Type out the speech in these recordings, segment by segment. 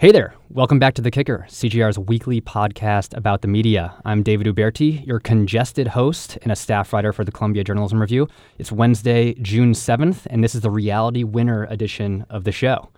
Hey there. Welcome back to The Kicker, CJR's weekly podcast about the media. I'm David Uberti, your congested host and a staff writer for the Columbia Journalism Review. It's Wednesday, June 7th, and this is the Reality Winner edition of the show.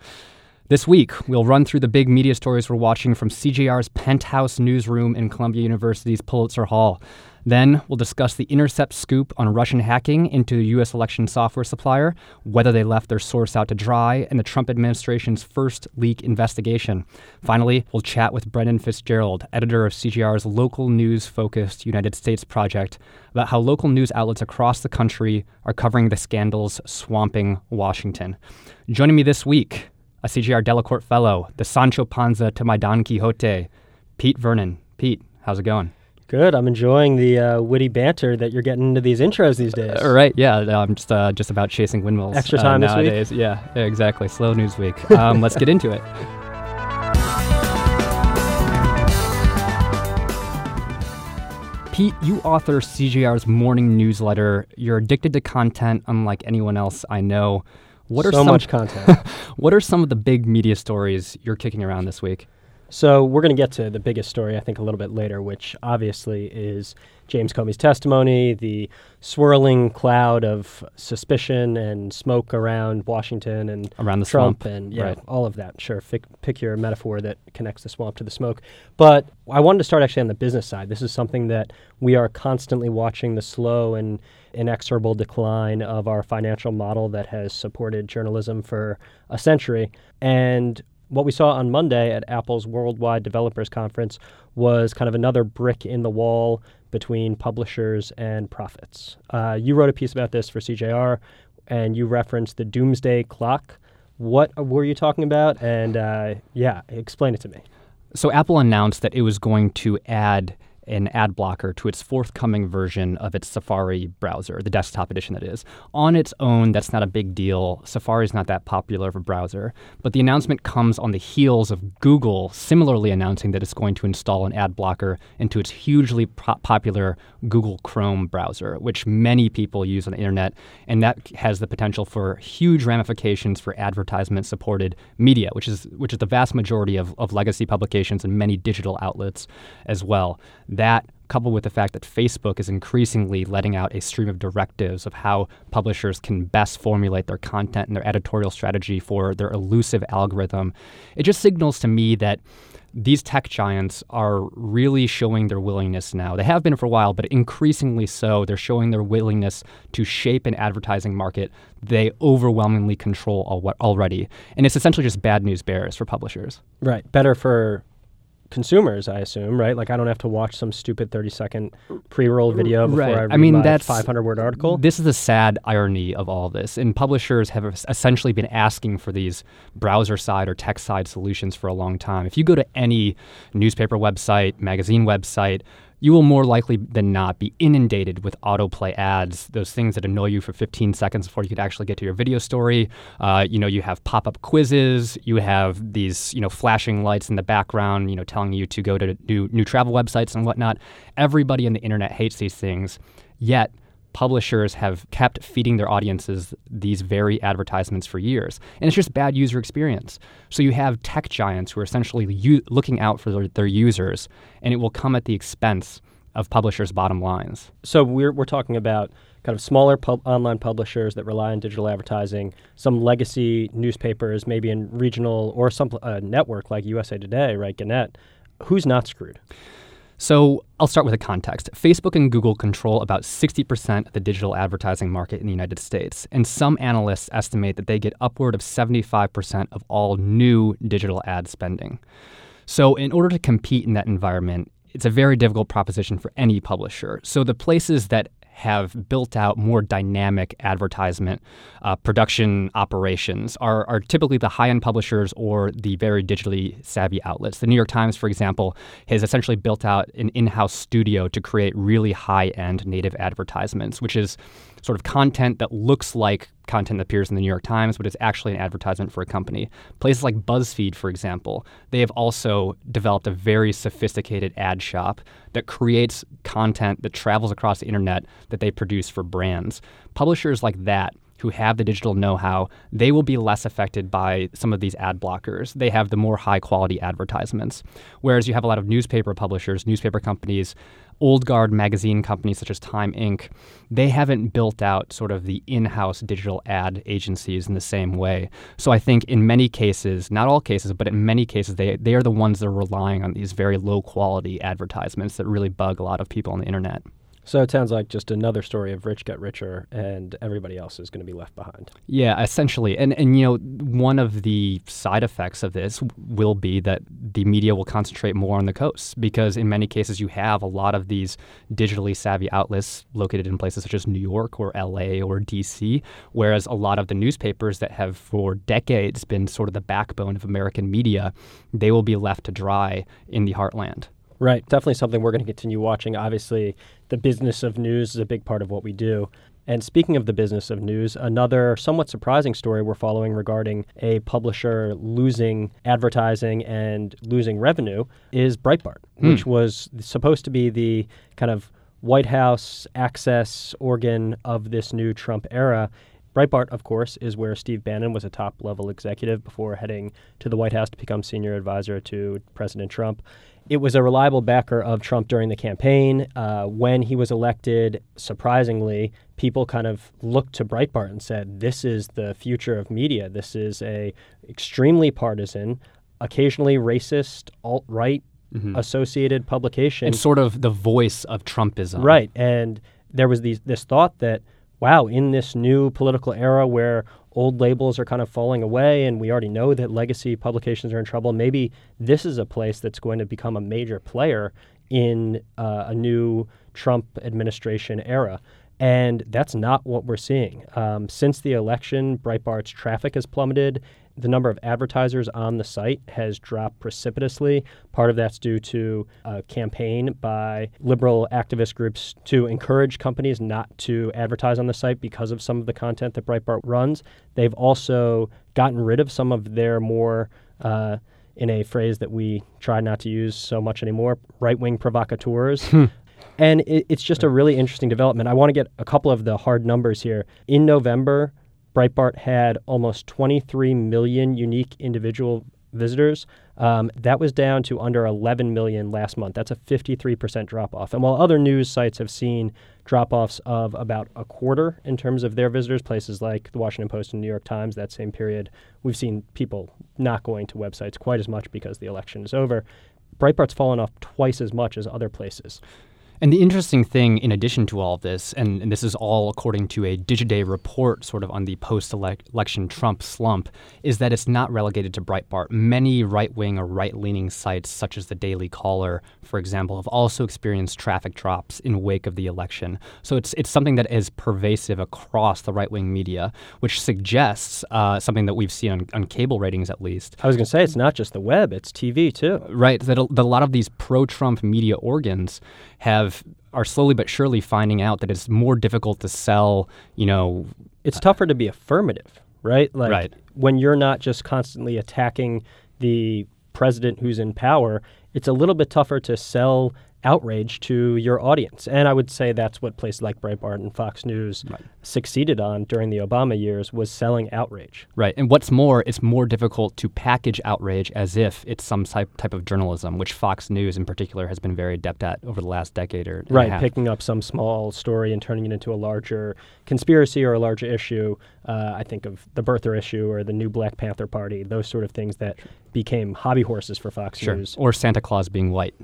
This week, we'll run through the big media stories we're watching from CJR's penthouse newsroom in Columbia University's Pulitzer Hall. Then we'll discuss the Intercept scoop on Russian hacking into a U.S. election software supplier, whether they left their source out to dry, and the Trump administration's first leak investigation. Finally, we'll chat with Brendan Fitzgerald, editor of CJR's local news focused United States project, about how local news outlets across the country are covering the scandals swamping Washington. Joining me this week, a CJR Delacorte Fellow, the Sancho Panza to my Don Quixote, Pete Vernon. Pete, how's it going? Good. I'm enjoying the uh, witty banter that you're getting into these intros these days. Uh, right. Yeah. I'm just uh, just about chasing windmills. Extra time uh, this nowadays. week. Yeah, yeah. Exactly. Slow news week. Um, let's get into it. Pete, you author CJR's morning newsletter. You're addicted to content unlike anyone else I know. What are so some, much content? what are some of the big media stories you're kicking around this week? So we're going to get to the biggest story, I think, a little bit later, which obviously is James Comey's testimony, the swirling cloud of suspicion and smoke around Washington and around the Trump swamp. and yeah, right. all of that. Sure, Fic- pick your metaphor that connects the swamp to the smoke. But I wanted to start actually on the business side. This is something that we are constantly watching the slow and inexorable decline of our financial model that has supported journalism for a century. And what we saw on Monday at Apple's Worldwide Developers Conference was kind of another brick in the wall between publishers and profits. Uh, you wrote a piece about this for CJR, and you referenced the doomsday clock. What were you talking about? And uh, yeah, explain it to me. So, Apple announced that it was going to add an ad blocker to its forthcoming version of its Safari browser, the desktop edition that is. On its own, that's not a big deal. Safari is not that popular of a browser. But the announcement comes on the heels of Google similarly announcing that it's going to install an ad blocker into its hugely pro- popular Google Chrome browser, which many people use on the internet. And that has the potential for huge ramifications for advertisement supported media, which is, which is the vast majority of, of legacy publications and many digital outlets as well that coupled with the fact that Facebook is increasingly letting out a stream of directives of how publishers can best formulate their content and their editorial strategy for their elusive algorithm, it just signals to me that these tech giants are really showing their willingness now. They have been for a while, but increasingly so. They're showing their willingness to shape an advertising market they overwhelmingly control already. And it's essentially just bad news bears for publishers. Right. Better for consumers, I assume, right? Like I don't have to watch some stupid 30 second pre-roll video before right. I read I mean, that's, 500 word article. This is the sad irony of all this. And publishers have essentially been asking for these browser side or tech side solutions for a long time. If you go to any newspaper website, magazine website, you will more likely than not be inundated with autoplay ads, those things that annoy you for 15 seconds before you could actually get to your video story. Uh, you know, you have pop-up quizzes, you have these, you know, flashing lights in the background, you know, telling you to go to new, new travel websites and whatnot. Everybody on the internet hates these things, yet publishers have kept feeding their audiences these very advertisements for years. And it's just bad user experience. So you have tech giants who are essentially u- looking out for their, their, users, and it will come at the expense of publishers' bottom lines. So we're, we're talking about kind of smaller pub- online publishers that rely on digital advertising, some legacy newspapers, maybe in regional or some uh, network like USA Today, right, Gannett. Who's not screwed? So I'll start with a context. Facebook and Google control about 60% of the digital advertising market in the United States, and some analysts estimate that they get upward of 75% of all new digital ad spending. So, in order to compete in that environment, it's a very difficult proposition for any publisher. So, the places that have built out more dynamic advertisement uh, production operations are, are typically the high end publishers or the very digitally savvy outlets. The New York Times, for example, has essentially built out an in house studio to create really high end native advertisements, which is sort of content that looks like content that appears in the New York Times, but it's actually an advertisement for a company. Places like BuzzFeed, for example, they have also developed a very sophisticated ad shop that creates content that travels across the internet that they produce for brands. Publishers like that who have the digital know how, they will be less affected by some of these ad blockers. They have the more high quality advertisements. Whereas you have a lot of newspaper publishers, newspaper companies, old guard magazine companies such as Time Inc., they haven't built out sort of the in house digital ad agencies in the same way. So I think in many cases, not all cases, but in many cases, they, they are the ones that are relying on these very low quality advertisements that really bug a lot of people on the internet. So it sounds like just another story of rich get richer and everybody else is going to be left behind. Yeah, essentially. And and you know, one of the side effects of this will be that the media will concentrate more on the coasts because in many cases you have a lot of these digitally savvy outlets located in places such as New York or LA or DC, whereas a lot of the newspapers that have for decades been sort of the backbone of American media, they will be left to dry in the heartland. Right. Definitely something we're going to continue watching. Obviously, the business of news is a big part of what we do. And speaking of the business of news, another somewhat surprising story we're following regarding a publisher losing advertising and losing revenue is Breitbart, Hmm. which was supposed to be the kind of White House access organ of this new Trump era. Breitbart, of course, is where Steve Bannon was a top level executive before heading to the White House to become senior advisor to President Trump. It was a reliable backer of Trump during the campaign. Uh, when he was elected, surprisingly, people kind of looked to Breitbart and said, "This is the future of media. This is a extremely partisan, occasionally racist, alt right associated publication." And sort of the voice of Trumpism. Right. And there was these, this thought that, wow, in this new political era where old labels are kind of falling away and we already know that legacy publications are in trouble, maybe this is a place that's going to become a major player in uh, a new Trump administration era. And that's not what we're seeing. Um, since the election, Breitbart's traffic has plummeted. The number of advertisers on the site has dropped precipitously. Part of that's due to a campaign by liberal activist groups to encourage companies not to advertise on the site because of some of the content that Breitbart runs. They've also gotten rid of some of their more uh, in a phrase that we try not to use so much anymore, right wing provocateurs. and it, it's just a really interesting development. I want to get a couple of the hard numbers here. In November, Breitbart had almost 23 million unique individual visitors. Um, that was down to under 11 million last month. That's a 53% drop off. And while other news sites have seen drop offs of about a quarter in terms of their visitors, places like the Washington Post and New York Times, that same period, we've seen people not going to websites quite as much because the election is over. Breitbart's fallen off twice as much as other places. And the interesting thing, in addition to all of this, and, and this is all according to a Digiday report sort of on the post election Trump slump, is that it's not relegated to Breitbart. Many right wing or right leaning sites, such as the Daily Caller, for example, have also experienced traffic drops in wake of the election. So it's, it's something that is pervasive across the right wing media, which suggests uh, something that we've seen on, on cable ratings at least. I was going to say it's not just the web, it's TV too. Right, that a, that a lot of these pro Trump media organs have are slowly but surely finding out that it's more difficult to sell, you know, It's tougher to be affirmative, right? Like Right. when you're not just constantly attacking the president who's in power, it's a little bit tougher to sell outrage to your audience. And I would say that's what places like Breitbart and Fox News Right. succeeded on during the Obama years was selling outrage. Right. And what's more, it's more difficult to package outrage as if it's some type, type of journalism, which Fox News in particular has been very adept at over the last decade or Right, picking up some small story and turning it into a larger conspiracy or a larger issue. Uh, I think of the birther issue or the new Black Panther Party, those sort of things that became hobby horses for Fox Sure. News. Or Santa Claus being white.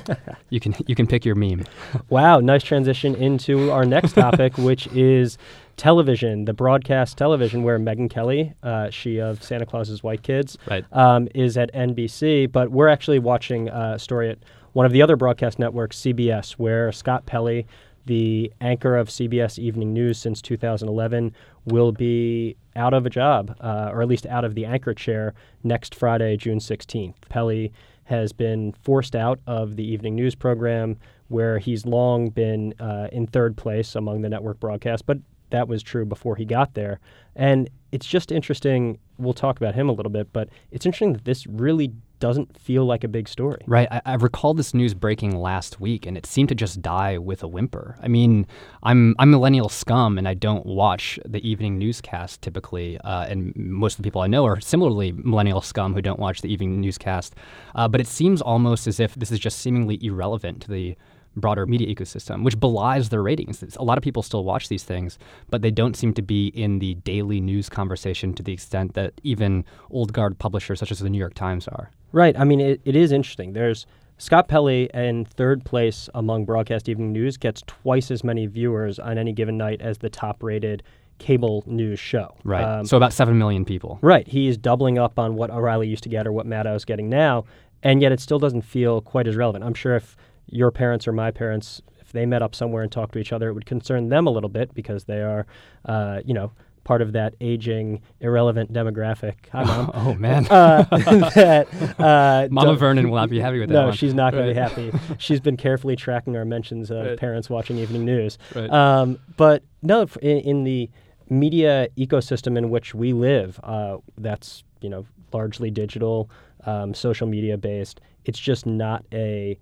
you can you can pick your meme. Wow, nice transition into our next topic, which is television, the broadcast television, where Megyn Kelly, uh, she of Santa Claus's White Kids, Right. um, is at NBC. But we're actually watching a story at one of the other broadcast networks, CBS, where Scott Pelley, the anchor of CBS Evening News since 2011, will be out of a job, uh, or at least out of the anchor chair next Friday, June 16th. Pelley has been forced out of the evening news program, where he's long been uh, in third place among the network broadcasts, but that was true before he got there. And it's just interesting. We'll talk about him a little bit, but it's interesting that this really doesn't feel like a big story. Right. I, I recall this news breaking last week, and it seemed to just die with a whimper. I mean, I'm I'm millennial scum, and I don't watch the evening newscast typically. Uh, and most of the people I know are similarly millennial scum who don't watch the evening newscast. Uh, but it seems almost as if this is just seemingly irrelevant to the broader media ecosystem, which belies their ratings. It's, a lot of people still watch these things, but they don't seem to be in the daily news conversation to the extent that even old guard publishers such as the New York Times are. Right. I mean, it, it is interesting. There's Scott Pelley in third place among broadcast evening news gets twice as many viewers on any given night as the top rated cable news show. Right. Um, so about 7 million people. Right. He's doubling up on what O'Reilly used to get or what Maddow is getting now, and yet it still doesn't feel quite as relevant. I'm sure if your parents or my parents, if they met up somewhere and talked to each other, it would concern them a little bit because they are, uh, you know, part of that aging, irrelevant demographic. Hi, Mom. Oh, oh man. Uh, that, uh, Mama Vernon will not be happy with that. No, one. she's not going to be happy. She's been carefully tracking our mentions of right. parents watching evening news. Right. Um, but no, in, in, the media ecosystem in which we live, uh, that's you know largely digital, um, social media based. It's just not a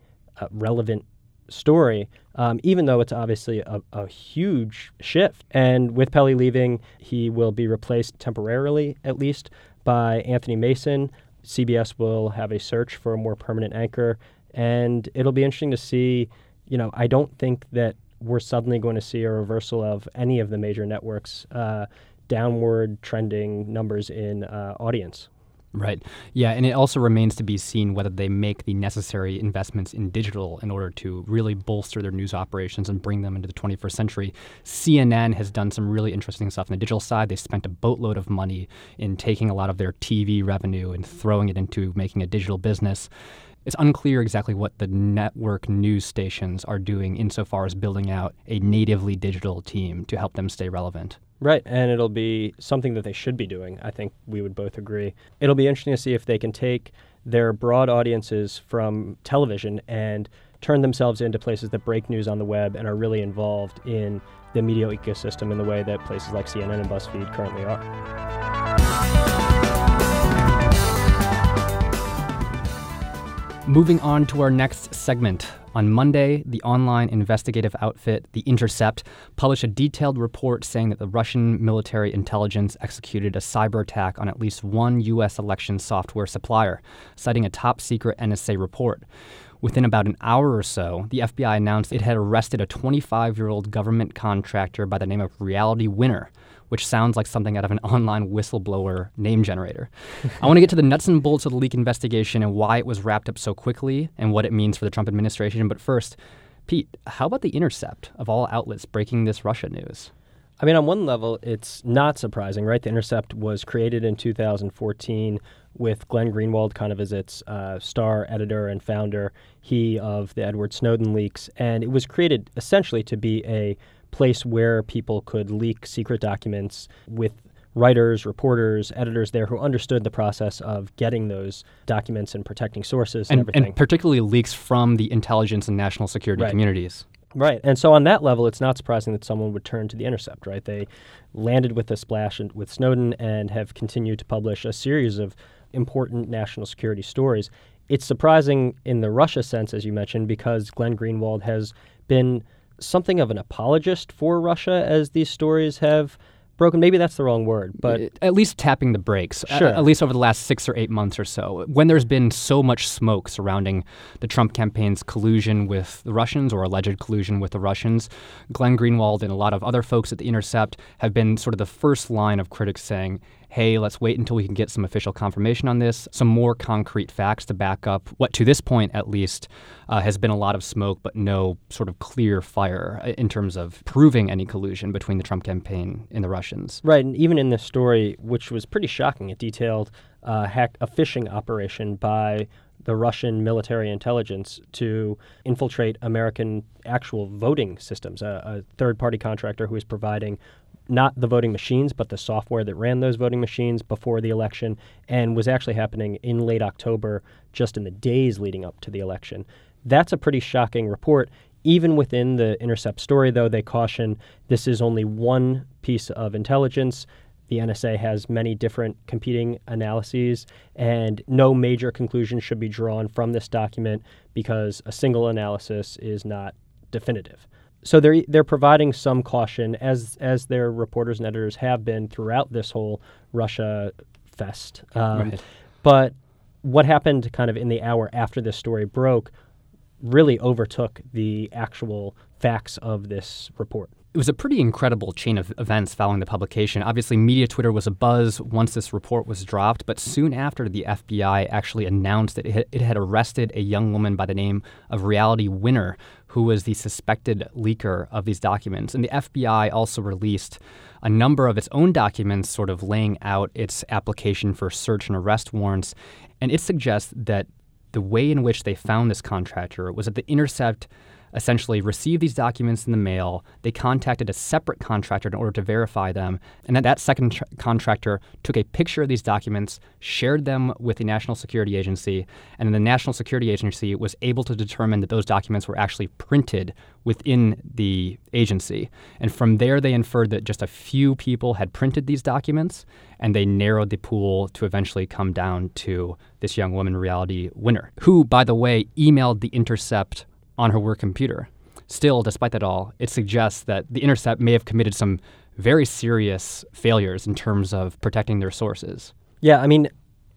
relevant story, um, even though it's obviously a, a, huge shift. And with Pelley leaving, he will be replaced temporarily, at least, by Anthony Mason. CBS will have a search for a more permanent anchor, and it'll be interesting to see. You know, I don't think that we're suddenly going to see a reversal of any of the major networks' uh, downward trending numbers in uh, audience. Right. Yeah, and it also remains to be seen whether they make the necessary investments in digital in order to really bolster their news operations and bring them into the 21st century. CNN has done some really interesting stuff on the digital side. They spent a boatload of money in taking a lot of their TV revenue and throwing it into making a digital business. It's unclear exactly what the network news stations are doing insofar as building out a natively digital team to help them stay relevant. Right, and it'll be something that they should be doing. I think we would both agree. It'll be interesting to see if they can take their broad audiences from television and turn themselves into places that break news on the web and are really involved in the media ecosystem in the way that places like CNN and BuzzFeed currently are. Moving on to our next segment. On Monday, the online investigative outfit, The Intercept, published a detailed report saying that the Russian military intelligence executed a cyber attack on at least one U.S. election software supplier, citing a top secret NSA report. Within about an hour or so, the FBI announced it had arrested a 25 year old government contractor by the name of Reality Winner which sounds like something out of an online whistleblower name generator. I want to get to the nuts and bolts of the leak investigation and why it was wrapped up so quickly and what it means for the Trump administration. But first, Pete, how about the Intercept of all outlets breaking this Russia news? I mean, on one level, it's not surprising, right? The Intercept was created in 2014 with Glenn Greenwald kind of as its uh, star editor and founder, he of the Edward Snowden leaks. And it was created essentially to be a place where people could leak secret documents with writers, reporters, editors there who understood the process of getting those documents and protecting sources and, and everything. And particularly leaks from the intelligence and national security right. communities. Right. And so on that level, it's not surprising that someone would turn to the Intercept, right? They landed with a splash with Snowden and have continued to publish a series of important national security stories. It's surprising in the Russia sense, as you mentioned, because Glenn Greenwald has been something of an apologist for Russia as these stories have broken. Maybe that's the wrong word, but at least tapping the brakes. Sure. At, at, least over the last six or eight months or so, when there's been so much smoke surrounding the Trump campaign's collusion with the Russians or alleged collusion with the Russians, Glenn Greenwald and a lot of other folks at the Intercept have been sort of the first line of critics saying, hey, let's wait until we can get some official confirmation on this, some more concrete facts to back up what, to this point at least, uh, has been a lot of smoke, but no sort of clear fire uh, in terms of proving any collusion between the Trump campaign and the Russians. Right. And even in this story, which was pretty shocking, it detailed uh, hack, a phishing operation by the Russian military intelligence to infiltrate American actual voting systems. A, a third party contractor who is providing not the voting machines, but the software that ran those voting machines before the election, and was actually happening in late October, just in the days leading up to the election. That's a pretty shocking report. Even within the Intercept story, though, they caution this is only one piece of intelligence. the NSA has many different competing analyses, and no major conclusion should be drawn from this document because a single analysis is not definitive. So they're they're providing some caution, as as their reporters and editors have been throughout this whole Russia fest. Um, Right. But what happened kind of in the hour after this story broke really overtook the actual facts of this report. It was a pretty incredible chain of events following the publication. Obviously, media Twitter was a buzz once this report was dropped, but soon after, the FBI actually announced that it had, it had arrested a young woman by the name of Reality Winner, who was the suspected leaker of these documents. And the FBI also released a number of its own documents, sort of laying out its application for search and arrest warrants. And it suggests that the way in which they found this contractor was that the Intercept essentially received these documents in the mail. They contacted a separate contractor in order to verify them. And then that second tr- contractor took a picture of these documents, shared them with the National Security Agency, and then the National Security Agency was able to determine that those documents were actually printed within the agency. And from there, they inferred that just a few people had printed these documents, and they narrowed the pool to eventually come down to this young woman, Reality Winner, who, by the way, emailed the Intercept on her work computer. Still, despite that all, it suggests that the Intercept may have committed some very serious failures in terms of protecting their sources. Yeah, I mean,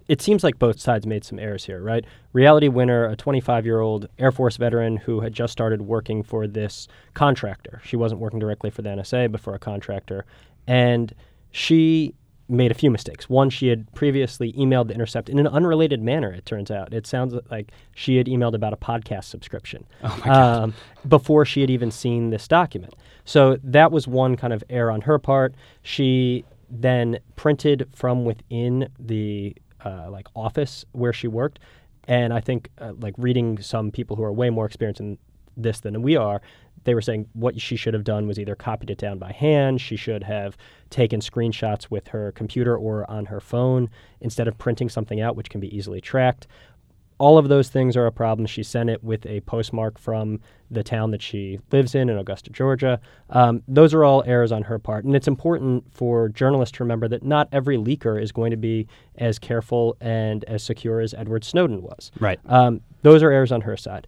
it seems like both sides made some errors here, right? Reality Winner, a 25 year old Air Force veteran who had just started working for this contractor. She wasn't working directly for the NSA, but for a contractor. And she made a few mistakes. One, she had previously emailed the Intercept in an unrelated manner, it turns out. It sounds like she had emailed about a podcast subscription Oh um, before she had even seen this document. So that was one kind of error on her part. She then printed from within the uh, like office where she worked, and I think uh, like reading some people who are way more experienced in this than we are, they were saying what she should have done was either copied it down by hand, she should have taken screenshots with her computer or on her phone instead of printing something out, which can be easily tracked. All of those things are a problem. She sent it with a postmark from the town that she lives in, in Augusta, Georgia. Um, those are all errors on her part. And it's important for journalists to remember that not every leaker is going to be as careful and as secure as Edward Snowden was. Right. Um, those are errors on her side.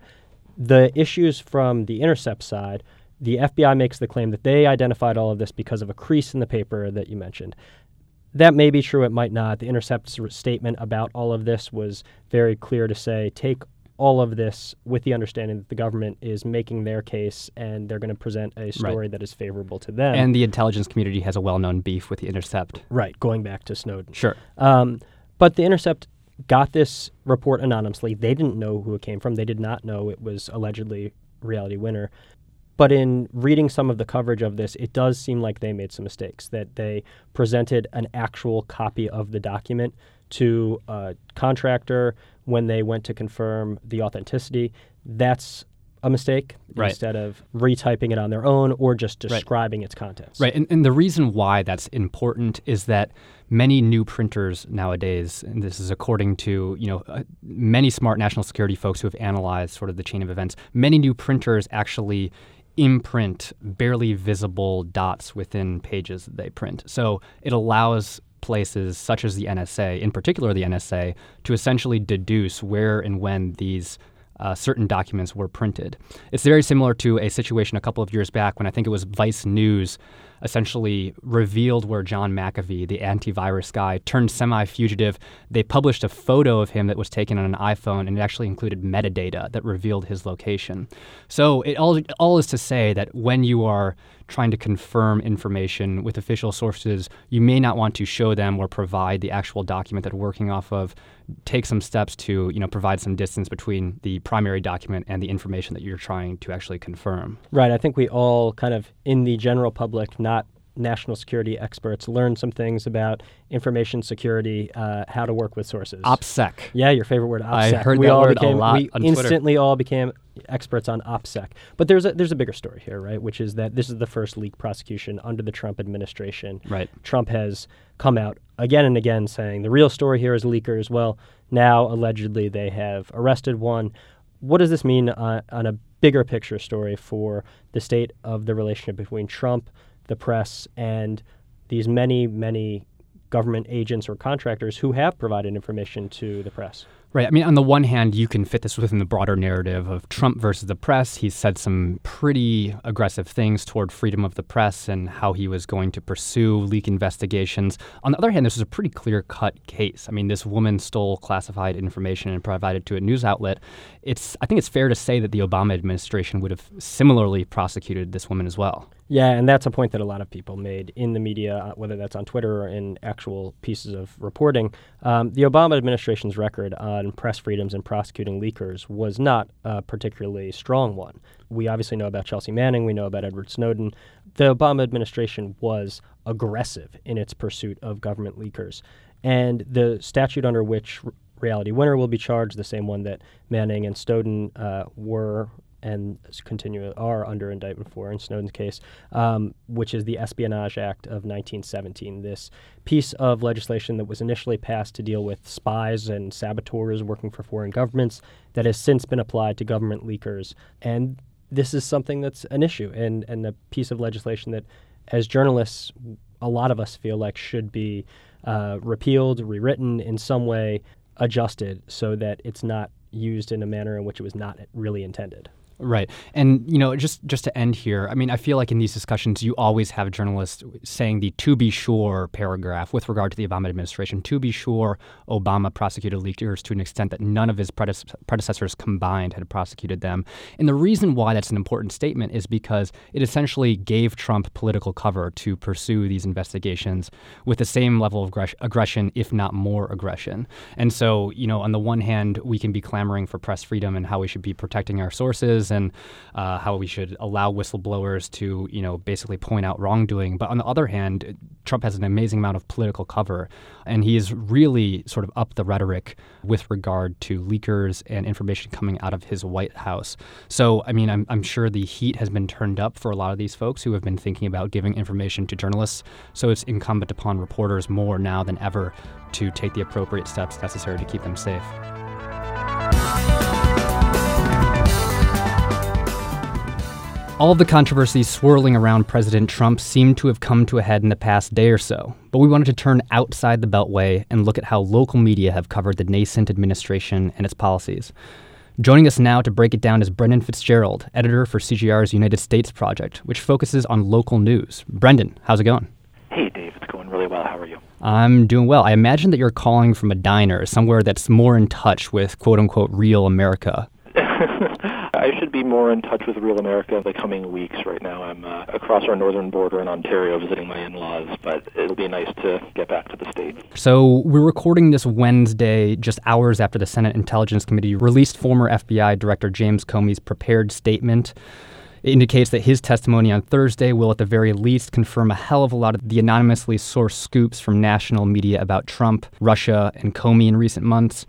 The issues from the Intercept side, the FBI makes the claim that they identified all of this because of a crease in the paper that you mentioned. That may be true, it might not. The Intercept's statement about all of this was very clear to say take all of this with the understanding that the government is making their case and they're going to present a story that is favorable to them. And the intelligence community has a well known beef with the Intercept. right, going back to Snowden. Sure. Um, but the Intercept got this report anonymously. They didn't know who it came from. They did not know it was allegedly Reality Winner. But in reading some of the coverage of this, it does seem like they made some mistakes, that they presented an actual copy of the document to a contractor when they went to confirm the authenticity. That's a mistake Right. instead of retyping it on their own or just Right. describing its contents. Right, and, and the reason why that's important is that many new printers nowadays, and this is according to you know uh, many smart national security folks who have analyzed sort of the chain of events, many new printers actually imprint barely visible dots within pages that they print. So it allows places such as the NSA, in particular the NSA, to essentially deduce where and when these uh, certain documents were printed. It's very similar to a situation a couple of years back when I think it was Vice News essentially revealed where John McAfee, the antivirus guy, turned semi fugitive. They published a photo of him that was taken on an iPhone, and it actually included metadata that revealed his location. So it all, all is to say that when you are trying to confirm information with official sources, you may not want to show them or provide the actual document that working off of. Take some steps to, you know, provide some distance between the primary document and the information that you're trying to actually confirm. Right. I think we all kind of, in the general public, national security experts, learned some things about information security, uh, how to work with sources. OPSEC. Yeah, your favorite word, I OPSEC. heard we that all word a lot We on Twitter. instantly all became experts on OPSEC. But there's a there's a bigger story here, right? Which is that this is the first leak prosecution under the Trump administration. Right. Trump has come out again and again saying the real story here is leakers. Well, now allegedly they have arrested one. What does this mean uh, on a bigger picture story for the state of the relationship between Trump, the press, and these many, many government agents or contractors who have provided information to the press. Right. I mean, on the one hand, you can fit this within the broader narrative of Trump versus the press. He said some pretty aggressive things toward freedom of the press and how he was going to pursue leak investigations. On the other hand, this was a pretty clear cut case. I mean, this woman stole classified information and provided to a news outlet. It's, I think it's fair to say that the Obama administration would have similarly prosecuted this woman as well. Yeah, and that's a point that a lot of people made in the media, uh, whether that's on Twitter or in actual pieces of reporting. Um, the Obama administration's record on press freedoms and prosecuting leakers was not a particularly strong one. We obviously know about Chelsea Manning, we know about Edward Snowden. The Obama administration was aggressive in its pursuit of government leakers. And the statute under which Reality Winner will be charged, the same one that Manning and Snowden uh, were and continue are under indictment for in Snowden's case, um, which is the Espionage Act of 1917. This piece of legislation that was initially passed to deal with spies and saboteurs working for foreign governments that has since been applied to government leakers. And this is something that's an issue and, and a piece of legislation that, as journalists, a lot of us feel like should be uh, repealed, rewritten in some way, adjusted so that it's not used in a manner in which it was not really intended. Right. And you know, just just to end here, I mean, I feel like in these discussions you always have journalists saying the to be sure paragraph with regard to the Obama administration. To be sure, Obama prosecuted leakers to an extent that none of his predece- predecessors combined had prosecuted them. And the reason why that's an important statement is because it essentially gave Trump political cover to pursue these investigations with the same level of aggression, if not more aggression. And so, you know, on the one hand, we can be clamoring for press freedom and how we should be protecting our sources and uh, how we should allow whistleblowers to, you know, basically point out wrongdoing. But on the other hand, Trump has an amazing amount of political cover, and he is really sort of up the rhetoric with regard to leakers and information coming out of his White House. So, I mean, I'm, I'm sure the heat has been turned up for a lot of these folks who have been thinking about giving information to journalists. So it's incumbent upon reporters more now than ever to take the appropriate steps necessary to keep them safe. All of the controversies swirling around President Trump seem to have come to a head in the past day or so, but we wanted to turn outside the Beltway and look at how local media have covered the nascent administration and its policies. Joining us now to break it down is Brendan Fitzgerald, editor for CJR's United States Project, which focuses on local news. Brendan, how's it going? Hey, Dave, it's going really well. How are you? I'm doing well. I imagine that you're calling from a diner, somewhere that's more in touch with quote unquote real America. I should be more in touch with real America in the coming weeks. Right now, I'm uh, across our northern border in Ontario visiting my in-laws, but it'll be nice to get back to the state. So we're recording this Wednesday, just hours after the Senate Intelligence Committee released former FBI Director James Comey's prepared statement. It indicates that his testimony on Thursday will, at the very least, confirm a hell of a lot of the anonymously sourced scoops from national media about Trump, Russia, and Comey in recent months.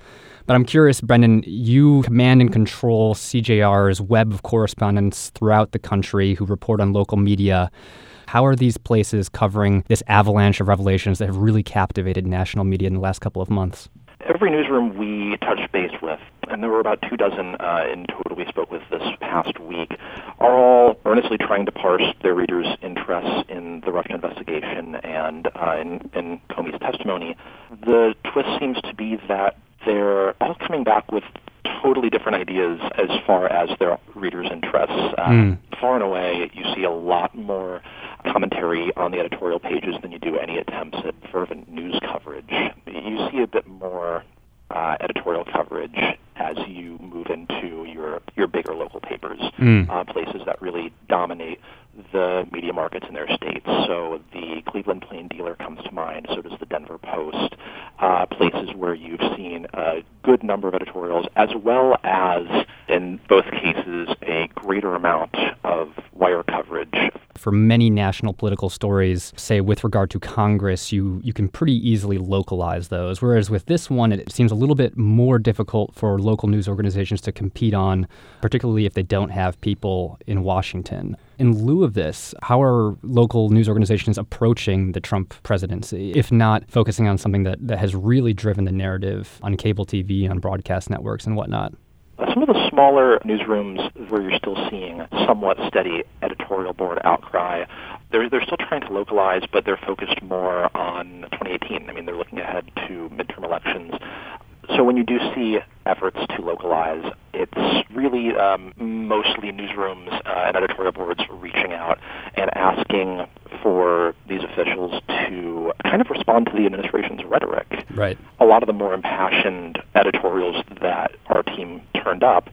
But I'm curious, Brendan, you command and control CJR's web of correspondents throughout the country who report on local media. How are these places covering this avalanche of revelations that have really captivated national media in the last couple of months? Every newsroom we touch base with, and there were about two dozen uh, in total we spoke with this past week, are all earnestly trying to parse their readers' interests in the Russia investigation and uh, in, in Comey's testimony. The twist seems to be that they're all coming back with totally different ideas as far as their readers' interests. mm. Far and away, you see a lot more commentary on the editorial pages than you do any attempts at fervent news coverage. You see a bit more uh, editorial coverage as you move into your your bigger local papers, mm. uh, places that really dominate the media markets in their states. So the Cleveland Plain Dealer comes to mind. So does the Denver Post. Uh, places where you've seen a good number of editorials, as well as in both cases a greater amount of wire coverage for many national political stories, say with regard to Congress, you, you can pretty easily localize those. Whereas with this one, it seems a little bit more difficult for local news organizations to compete on, particularly if they don't have people in Washington. In lieu of this, how are local news organizations approaching the Trump presidency, if not focusing on something that, that has really driven the narrative on cable TV, on broadcast networks, and whatnot? some of the smaller newsrooms where you're still seeing somewhat steady editorial board outcry, they're, they're still trying to localize, but they're focused more on 2018. I mean, they're looking ahead to midterm elections. So when you do see efforts to localize, it's really um, mostly newsrooms uh, and editorial boards reaching out and asking for these officials to kind of respond to the administration's rhetoric. Right. A lot of the more impassioned editorials that our team turned up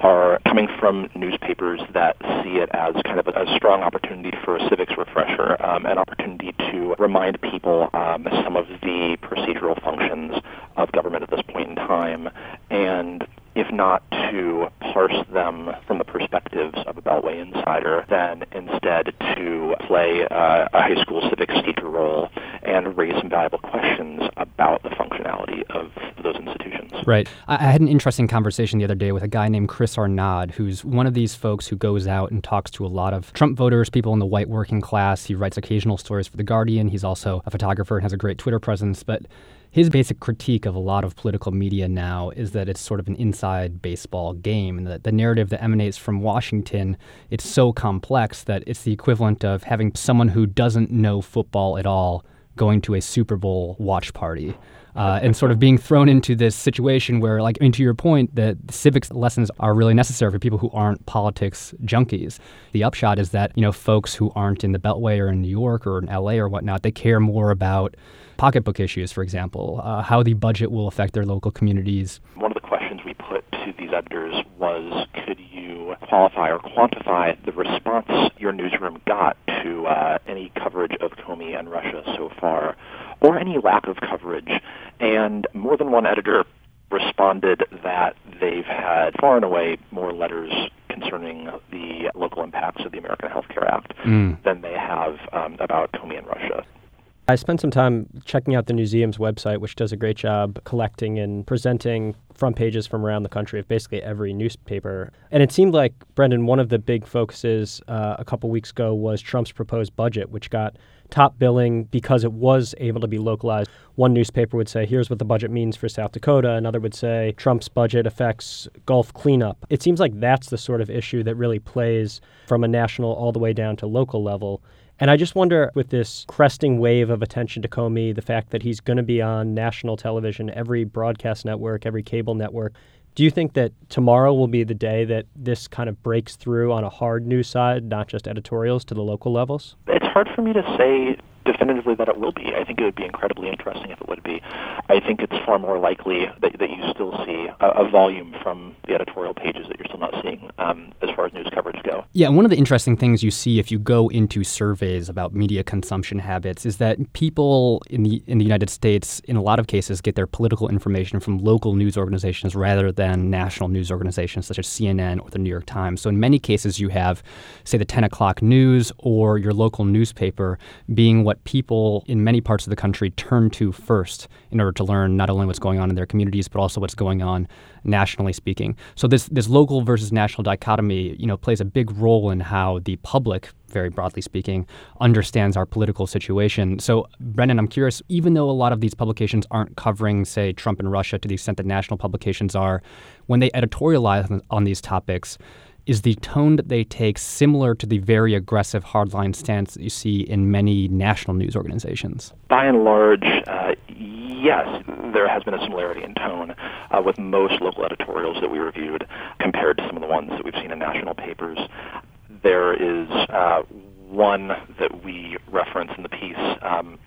are coming from newspapers that see it as kind of a, a strong opportunity for a civics refresher, um, an opportunity to remind people um, some of the procedural functions of government at this point in time, and if not to parse them from the perspectives of a Beltway insider, than instead to play uh, a high school civics teacher role and raise some valuable questions about the functionality of those institutions. Right. I had an interesting conversation the other day with a guy named Chris Arnade, who's one of these folks who goes out and talks to a lot of Trump voters, people in the white working class. He writes occasional stories for The Guardian. He's also a photographer and has a great Twitter presence. But his basic critique of a lot of political media now is that it's sort of an inside baseball game and that the narrative that emanates from Washington it's so complex that it's the equivalent of having someone who doesn't know football at all going to a Super Bowl watch party. Uh, and sort of being thrown into this situation where, like, I mean, to your point, that civics lessons are really necessary for people who aren't politics junkies. The upshot is that, you know, folks who aren't in the Beltway or in New York or in LA or whatnot, they care more about pocketbook issues, for example, uh, how the budget will affect their local communities. One of the questions we put to these editors was could you qualify or quantify the response your newsroom got to uh, any coverage of Comey and Russia so far, or any lack of coverage? And more than one editor responded that they've had far and away more letters concerning the local impacts of the American Health Care Act mm. than they have um, about Comey and Russia. I spent some time checking out the Newseum's website, which does a great job collecting and presenting front pages from around the country of basically every newspaper. And it seemed like, Brendan, one of the big focuses uh, a couple weeks ago was Trump's proposed budget, which got top billing because it was able to be localized. One newspaper would say, here's what the budget means for South Dakota. Another would say, Trump's budget affects Gulf cleanup. It seems like that's the sort of issue that really plays from a national all the way down to local level. And I just wonder with this cresting wave of attention to Comey, the fact that he's going to be on national television, every broadcast network, every cable network, do you think that tomorrow will be the day that this kind of breaks through on a hard news side, not just editorials, to the local levels? It's hard for me to say definitively that it will be. I think it would be incredibly interesting if it would be. I think it's far more likely that, that you still see a, a volume from the editorial pages that you're still not seeing um, as far as news coverage go. Yeah, one of the interesting things you see if you go into surveys about media consumption habits is that people in the in the United States, in a lot of cases, get their political information from local news organizations rather than national news organizations such as CNN or the New York Times. So in many cases, you have, say, the 10 o'clock news or your local newspaper being what people in many parts of the country turn to first in order to learn not only what's going on in their communities but also what's going on nationally speaking. So this this local versus national dichotomy, you know, plays a big role in how the public, very broadly speaking, understands our political situation. So Brendan, I'm curious, even though a lot of these publications aren't covering, say, Trump and Russia to the extent that national publications are, when they editorialize on, on these topics, is the tone that they take similar to the very aggressive hardline stance that you see in many national news organizations? By and large, uh, yes, there has been a similarity in tone uh, with most local editorials that we reviewed compared to some of the ones that we've seen in national papers. There is uh, one that we reference in the piece um,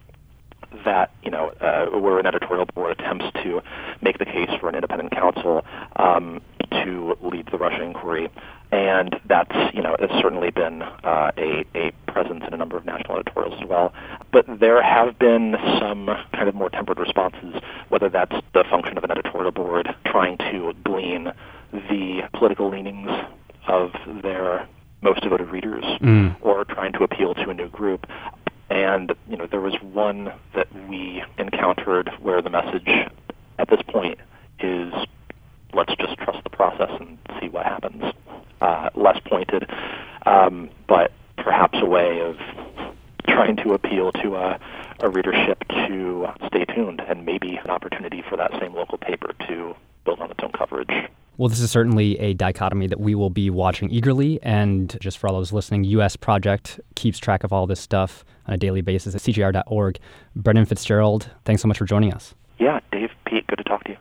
that you know uh, where an editorial board attempts to make the case for an independent counsel um, to lead the Russia inquiry, and that's you know it's certainly been uh, a a presence in a number of national editorials as well. But there have been some kind of more tempered responses, whether that's the function of an editorial board trying to glean the political leanings of their most devoted readers mm. or trying to appeal to a new group. And you know, there was one that we encountered where the message at this point is let's just trust the process and see what happens. Less pointed, um, but perhaps a way of trying to appeal to a, a readership to stay tuned and maybe an opportunity for that same local paper to build on its own coverage Well, this is certainly a dichotomy that we will be watching eagerly. And just for all those listening, US Project keeps track of all this stuff on a daily basis at cjr.org. Brendan Fitzgerald, thanks so much for joining us. Yeah, Dave, Pete, good to talk to you.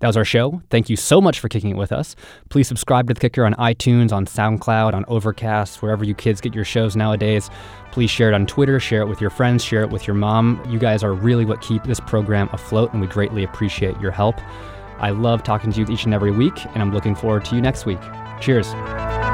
That was our show. Thank you so much for kicking it with us. Please subscribe to The Kicker on iTunes, on SoundCloud, on Overcast, wherever you kids get your shows nowadays. Please share it on Twitter, share it with your friends, share it with your mom. You guys are really what keep this program afloat, and we greatly appreciate your help. I love talking to you each and every week, and I'm looking forward to you next week. Cheers.